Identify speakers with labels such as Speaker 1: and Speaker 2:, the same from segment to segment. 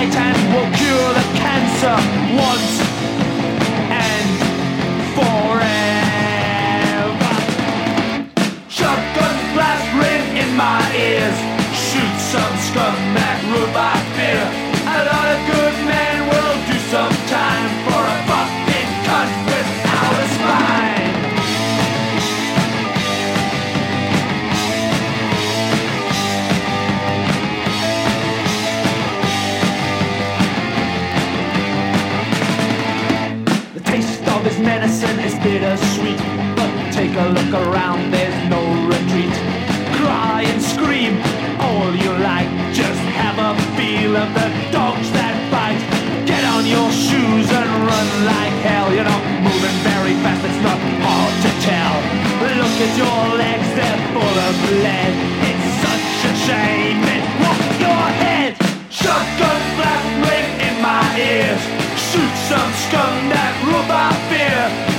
Speaker 1: light and will cure the cancer once and forever. Shotgun blast ring in my ears. Shoot some scum. a look around, there's no retreat. Cry and scream all you like, just have a feel of the dogs that bite. Get on your shoes and run like hell. You're not moving very fast, it's not hard to tell. Look at your legs, they're full of lead. It's such a shame it whopped your head. Shotgun blast ring in my ears. Shoot some scum that rub our fear.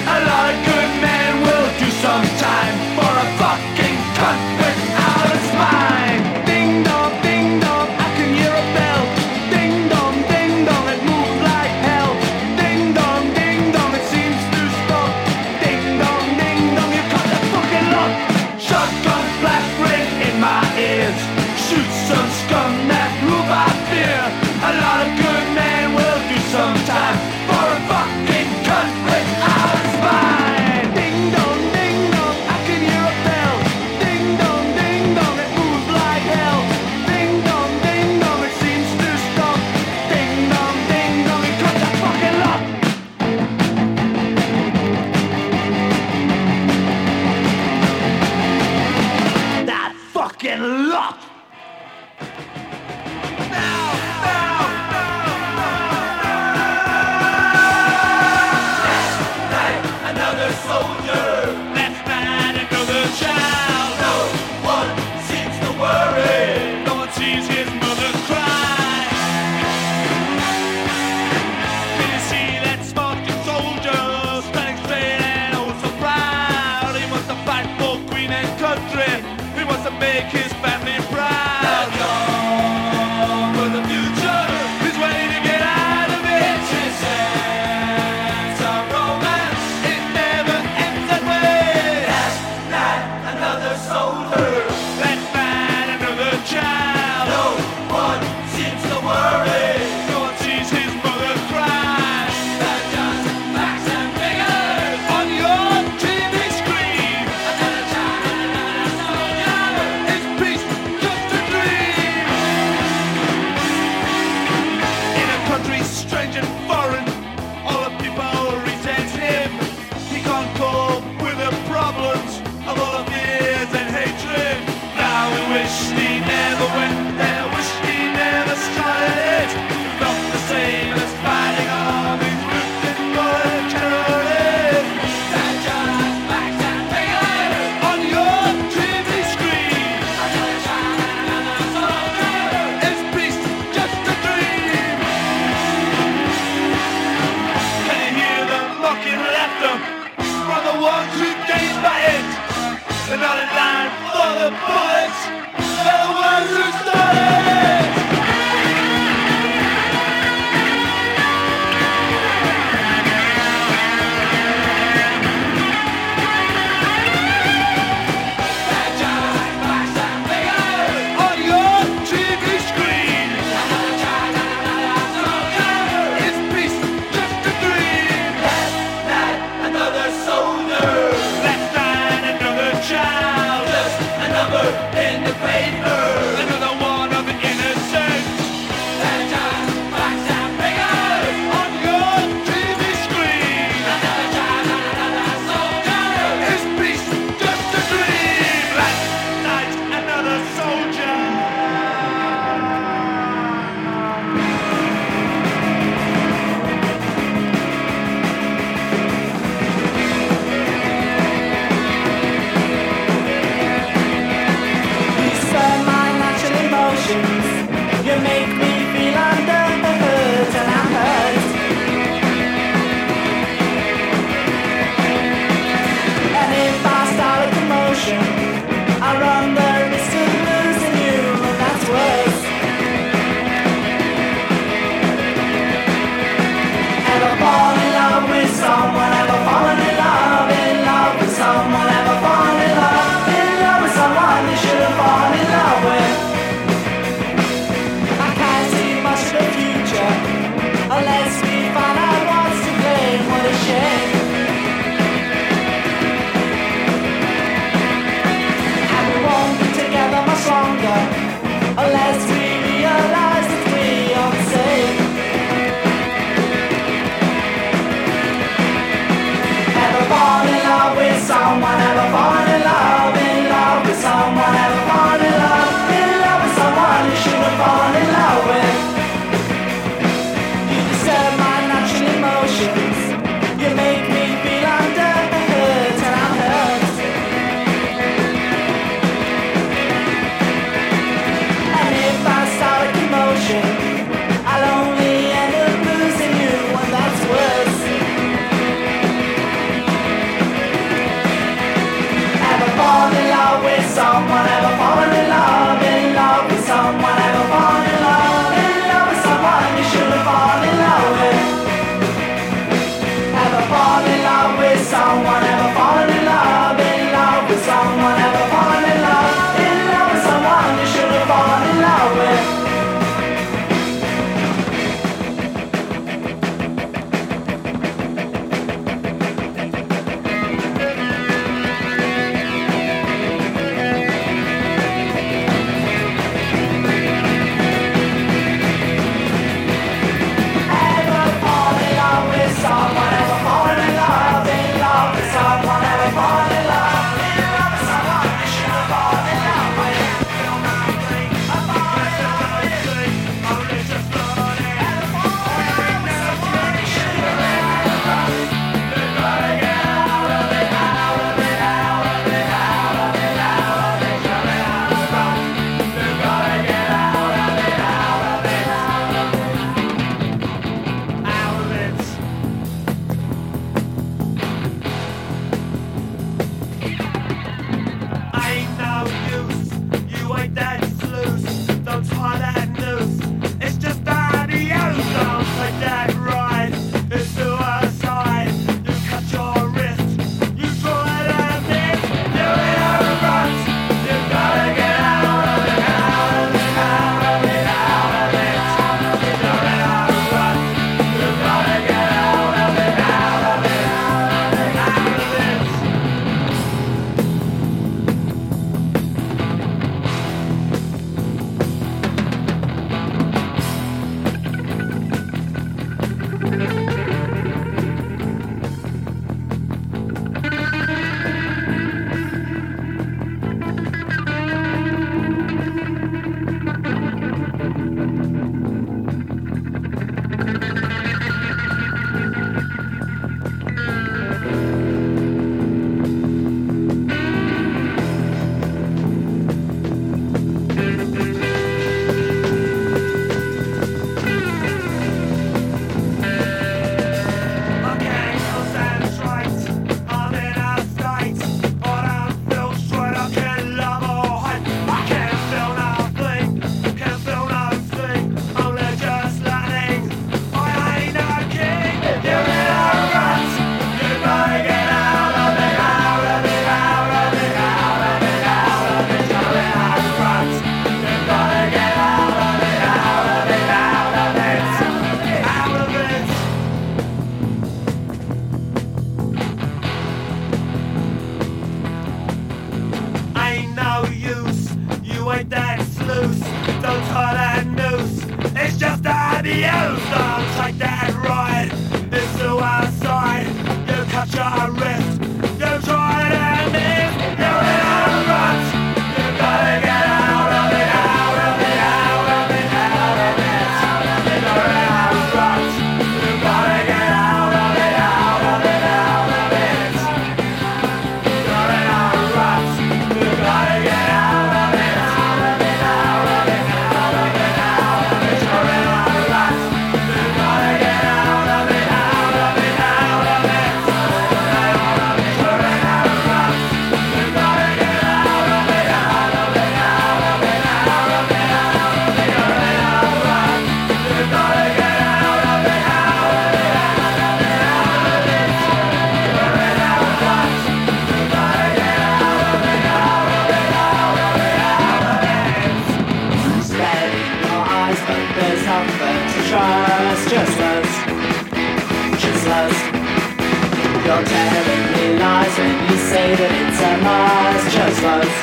Speaker 1: You're telling me lies when you say that it's a must. Just us,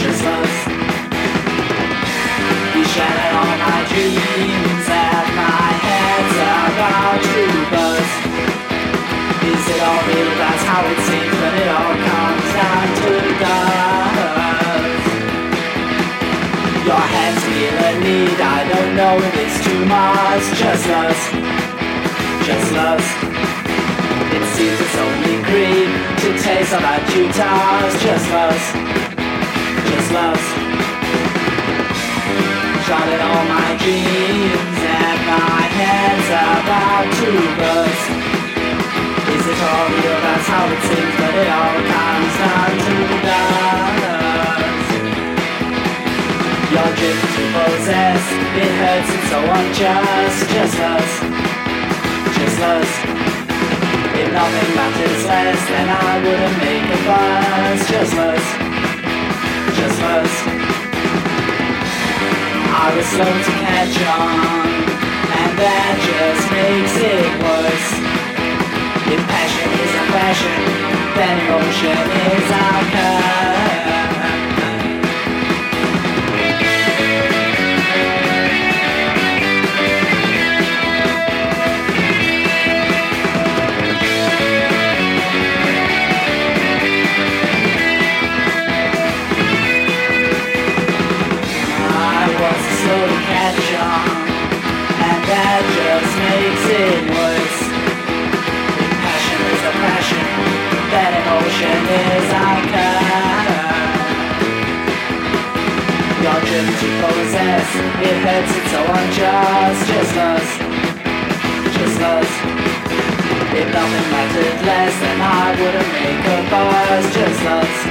Speaker 1: just us. You shatter all my dreams and my head's about to burst. Is it all real? That's how it seems, but it all comes down to dust. Your hands feel a need, I don't know if it's too much. Just us, just us. It seems it's only greed to taste all our Jutars. Just lust, just lust. Shot all my dreams, and my head's about to buzz. Is
Speaker 2: it all real? That's how it seems, but it all comes down to dust. Your drift to possess, it hurts, it's so unjust. Just lust, just lust. If nothing matters less, then I wouldn't make a fuss. Just us, just us. I was slow to catch on, and that just makes it worse. If passion is a passion, then emotion is our curse. That just makes it worse. Passion is a passion, that emotion is curse. Your dream to possess, it hurts, it's so unjust. Just us, just us. If nothing mattered less, then I wouldn't make a fuss. Just us,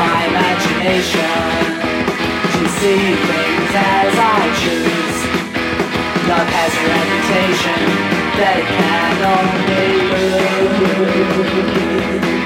Speaker 2: my imagination to see things as I choose. Love has a reputation that it can only lose.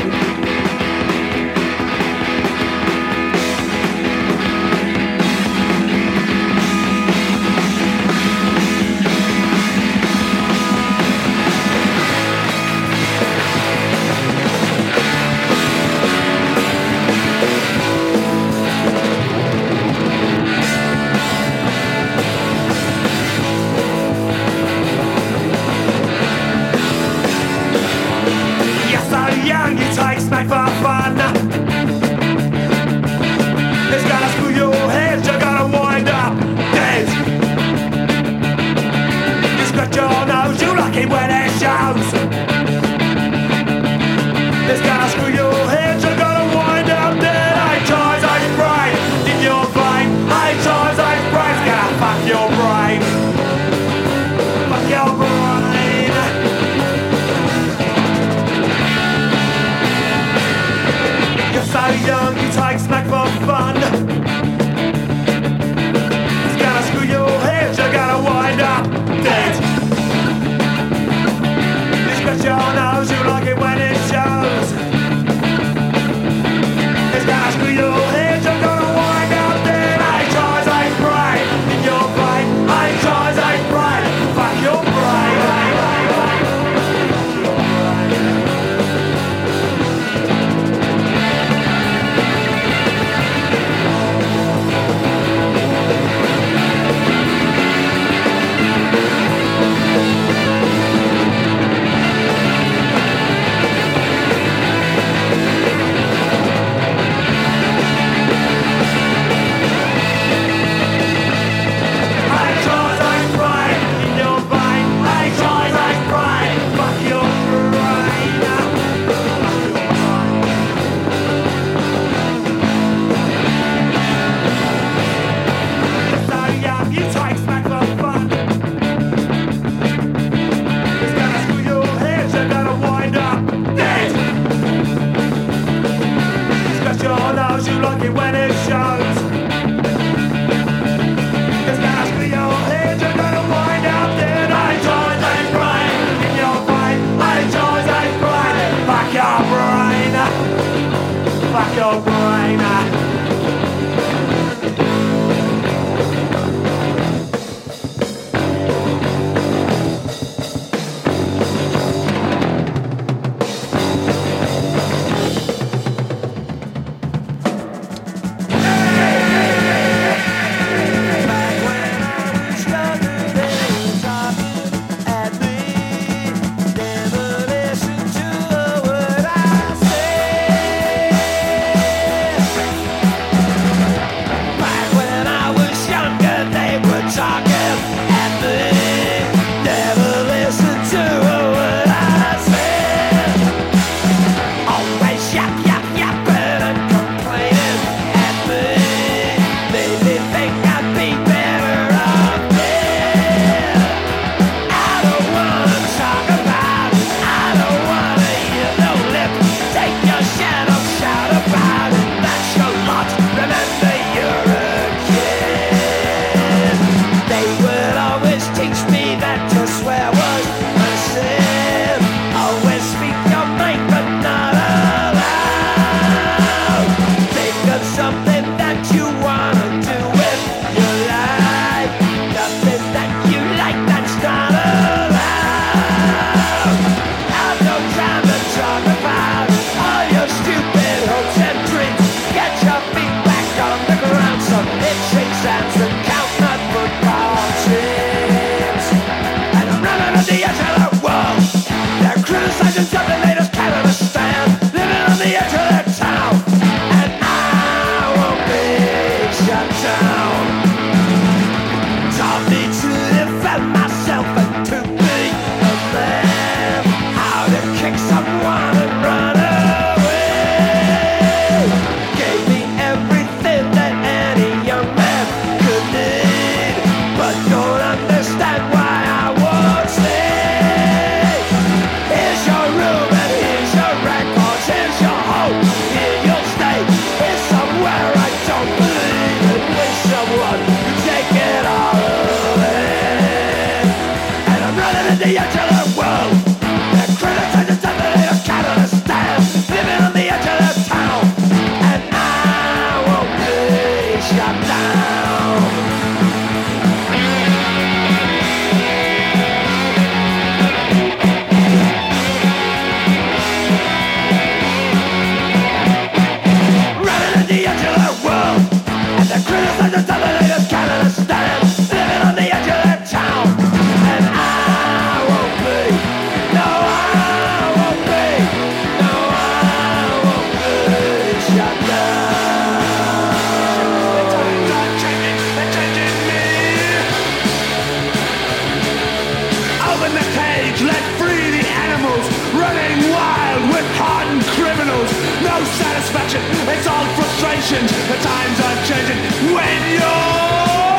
Speaker 1: Times are changing. When you're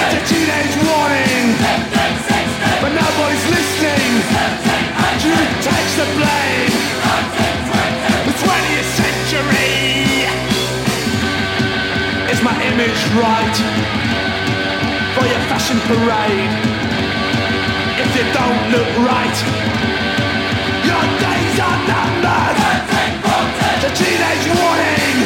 Speaker 1: it's a teenage warning, but nobody's listening. Who takes the blame? The 20th century. Is my image right for your fashion parade? If you don't look right, your days are numbered. The teenage warning,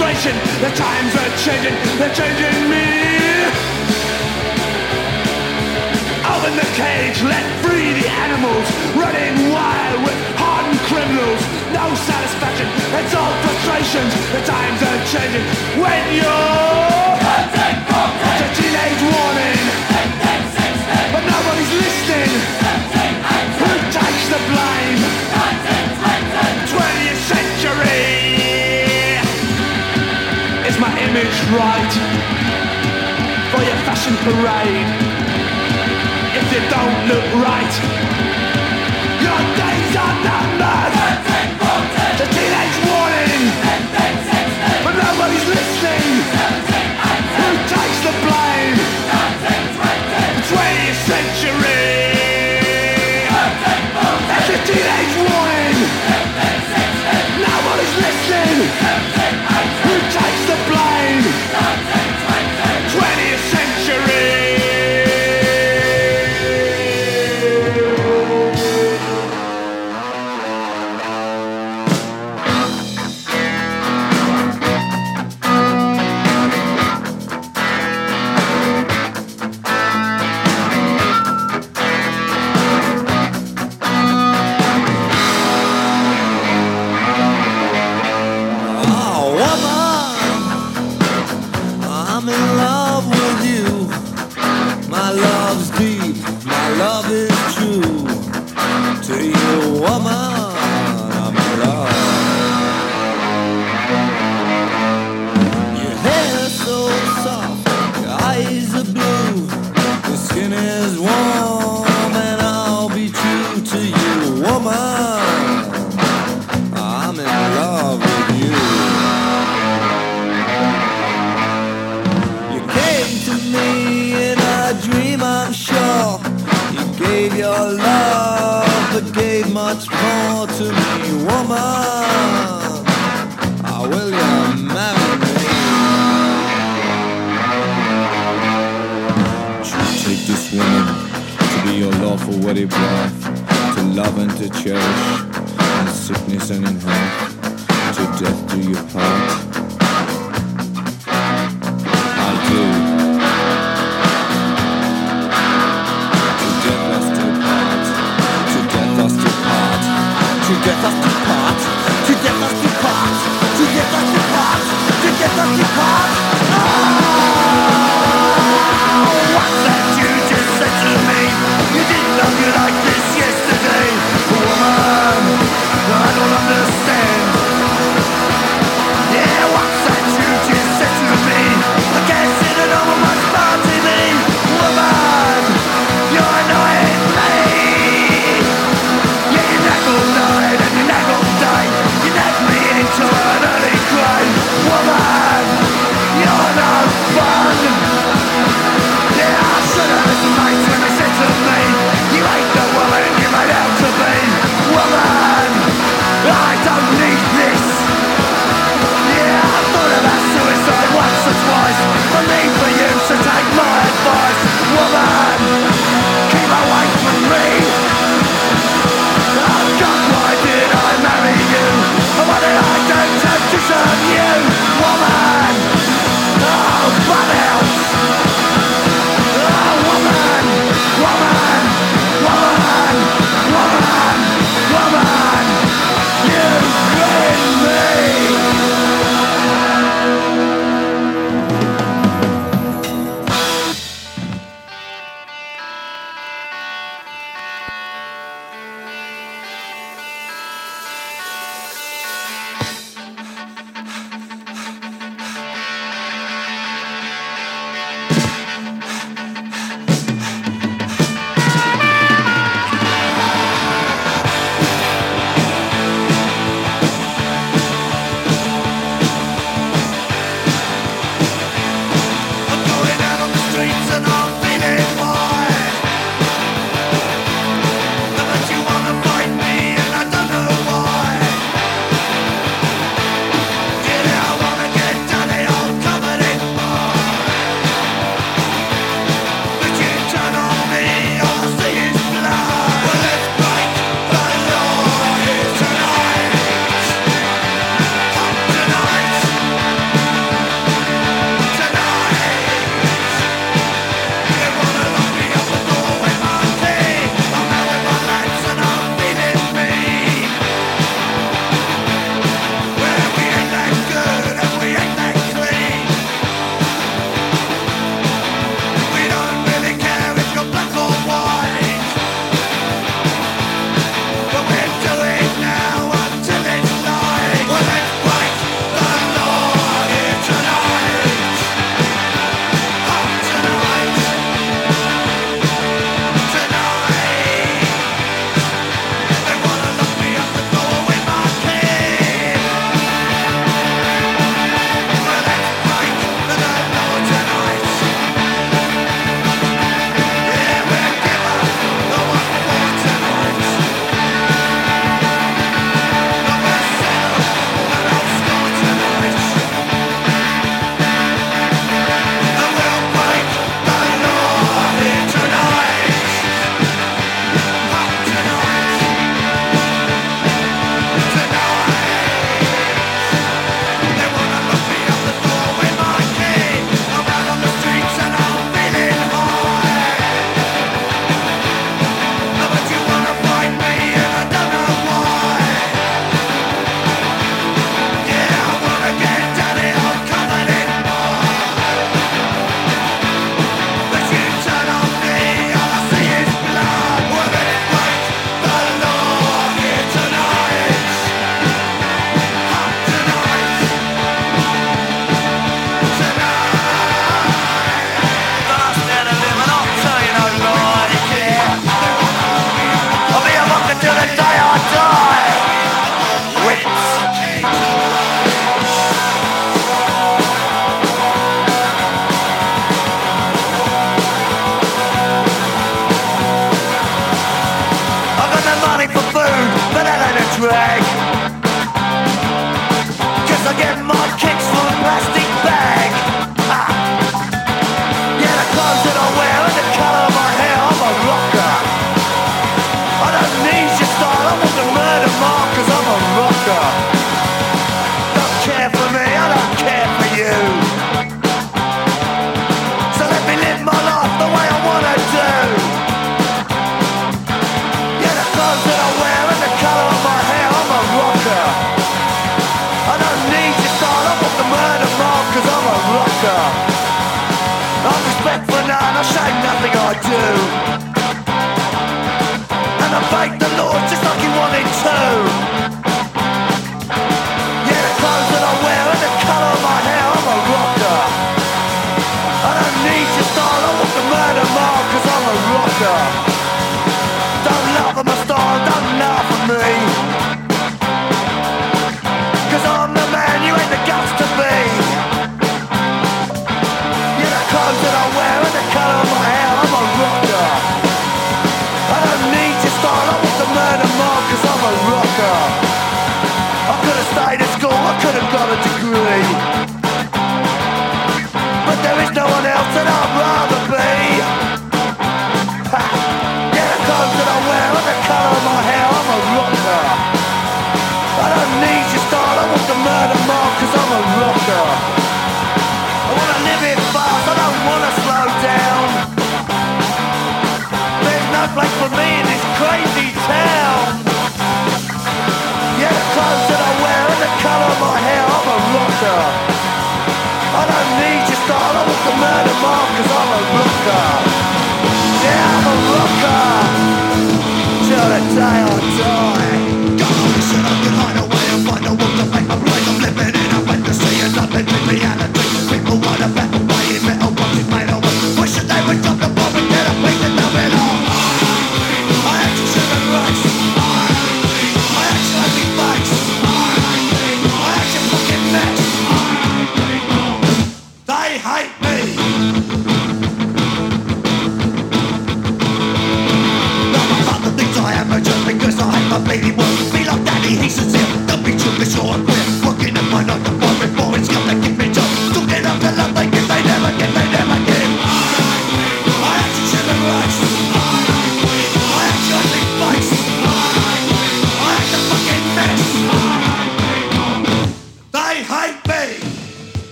Speaker 1: frustration. The times are changing, they're changing me. Open the cage, let free the animals running wild with hardened criminals. No satisfaction, it's all frustrations. The times are changing when you're a teenage warning, but nobody's listening. Who takes the blame? 20th century. My image right for your fashion parade? if you don't look right. Your days are numbered. The teenage warning, but nobody's listening. Who takes the blame? The 20th century. It's a teenage warning. Nobody's listening. Who takes the
Speaker 3: love's deep, my love is true. To you, woman, to cherish, in sickness and in health, to death do you part. I do. To death us to part. To death us to part. To death us to part. To death us to part. To death us to part. To death us to part. Ah!
Speaker 1: What's that you just said to me? You didn't love me like. I don't understand. faster. I
Speaker 4: wanna live it fast, I don't wanna slow down. There's no place for me in this crazy town. Yeah, the clothes that I wear and the colour of my hair, I'm a rocker. I don't need your style, I want the murder mark, cause I'm a rocker. Yeah, I'm a rocker. Till the day I die. reality. People wanna battle.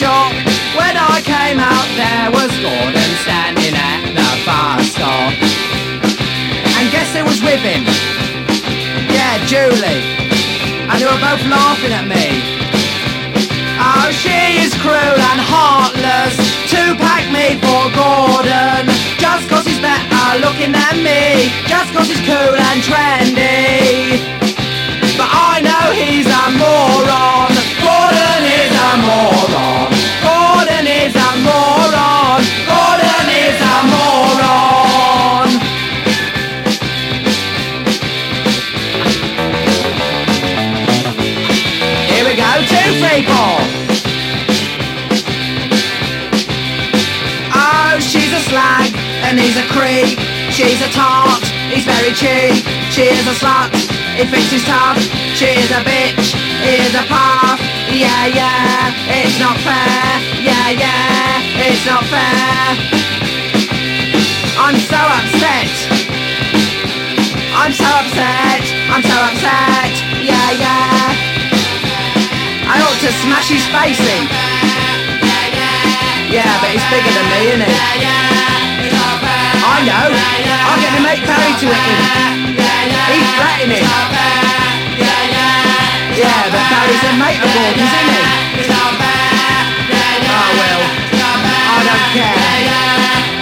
Speaker 2: When I came out, there was Gordon standing at the bus stop. And guess who was with him? Yeah, Julie. And they were both laughing at me. Oh, she is cruel and heartless To pack me for Gordon Just cause he's better looking than me Just cause he's cool and trendy But I know he's a moron He's very cheap. She is a slut, he thinks he's tough. She is a bitch, he is a puff. Yeah, yeah, it's not fair. Yeah, yeah, it's not fair. I'm so upset. I'm so upset. I'm so upset. Yeah, yeah. I ought to smash his face in. Yeah, yeah, but he's bigger than me, isn't he? I know. Get my mate Barry to him. He's it. Yeah, but Barry's a mate of Gordon's, isn't he? Oh ah, well. I don't. I don't care.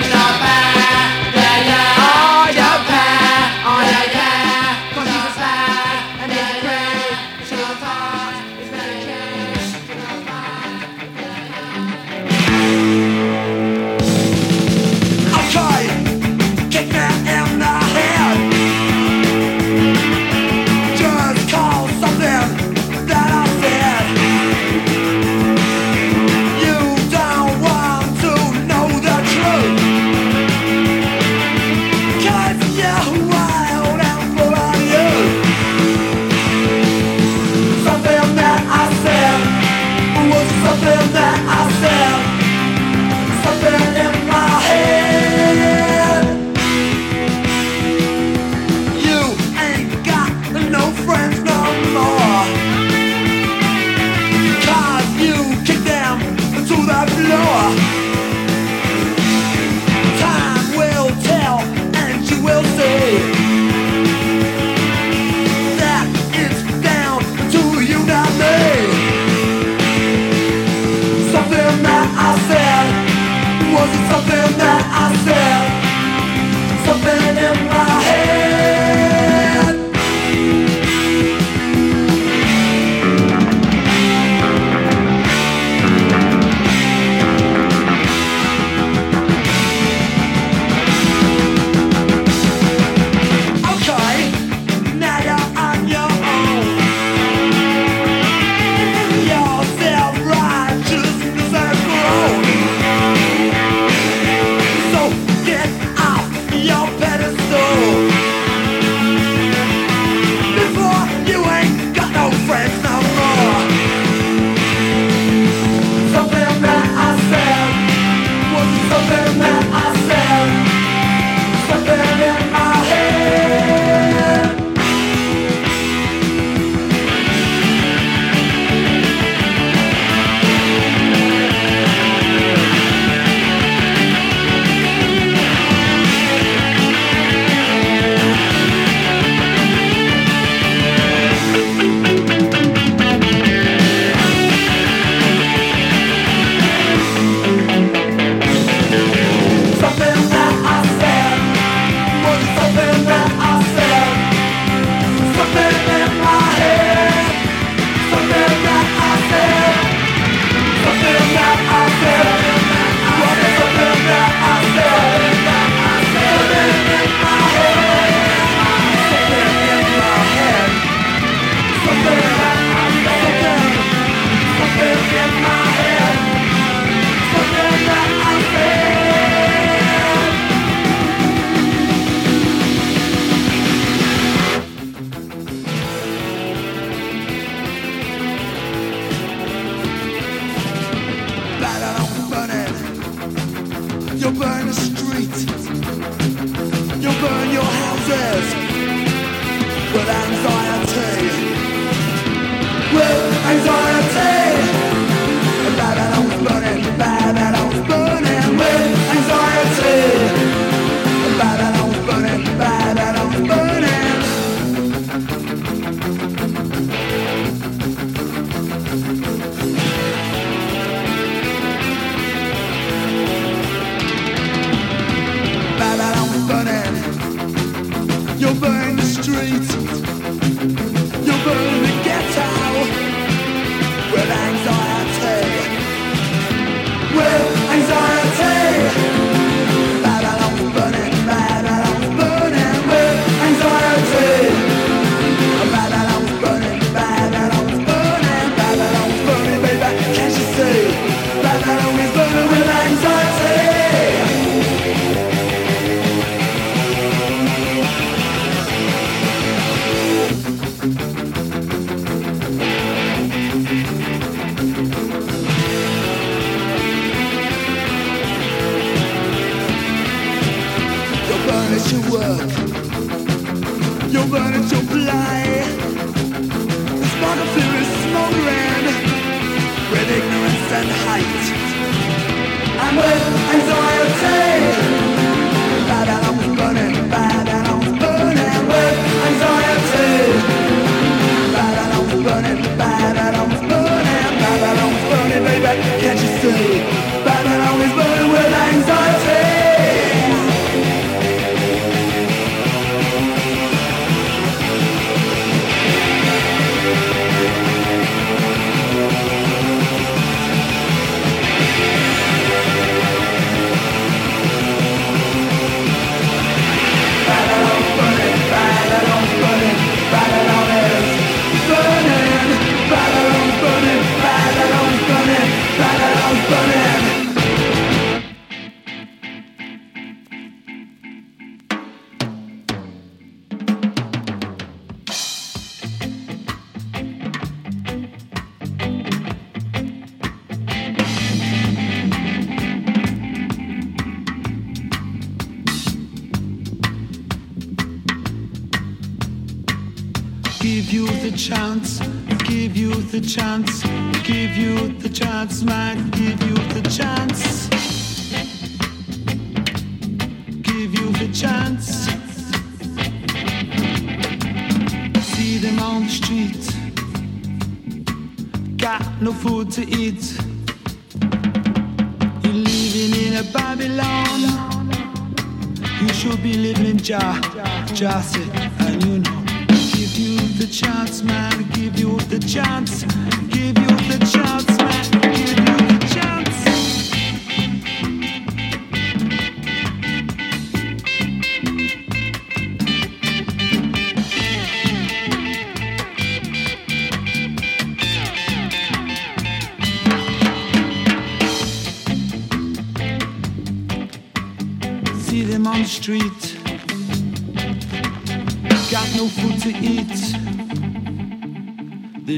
Speaker 1: just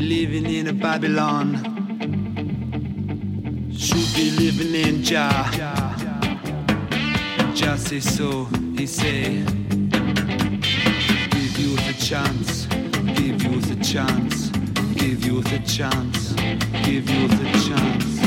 Speaker 1: living in a Babylon. Should be living in Jah. Jah say so, he say. Give you the chance, give you the chance, give you the chance, give you the chance.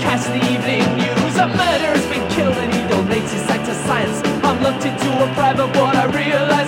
Speaker 1: cast the evening news. A
Speaker 5: murderer's been killed and
Speaker 6: he donates his sight to
Speaker 7: science. I'm locked into
Speaker 6: a private ward, I realize.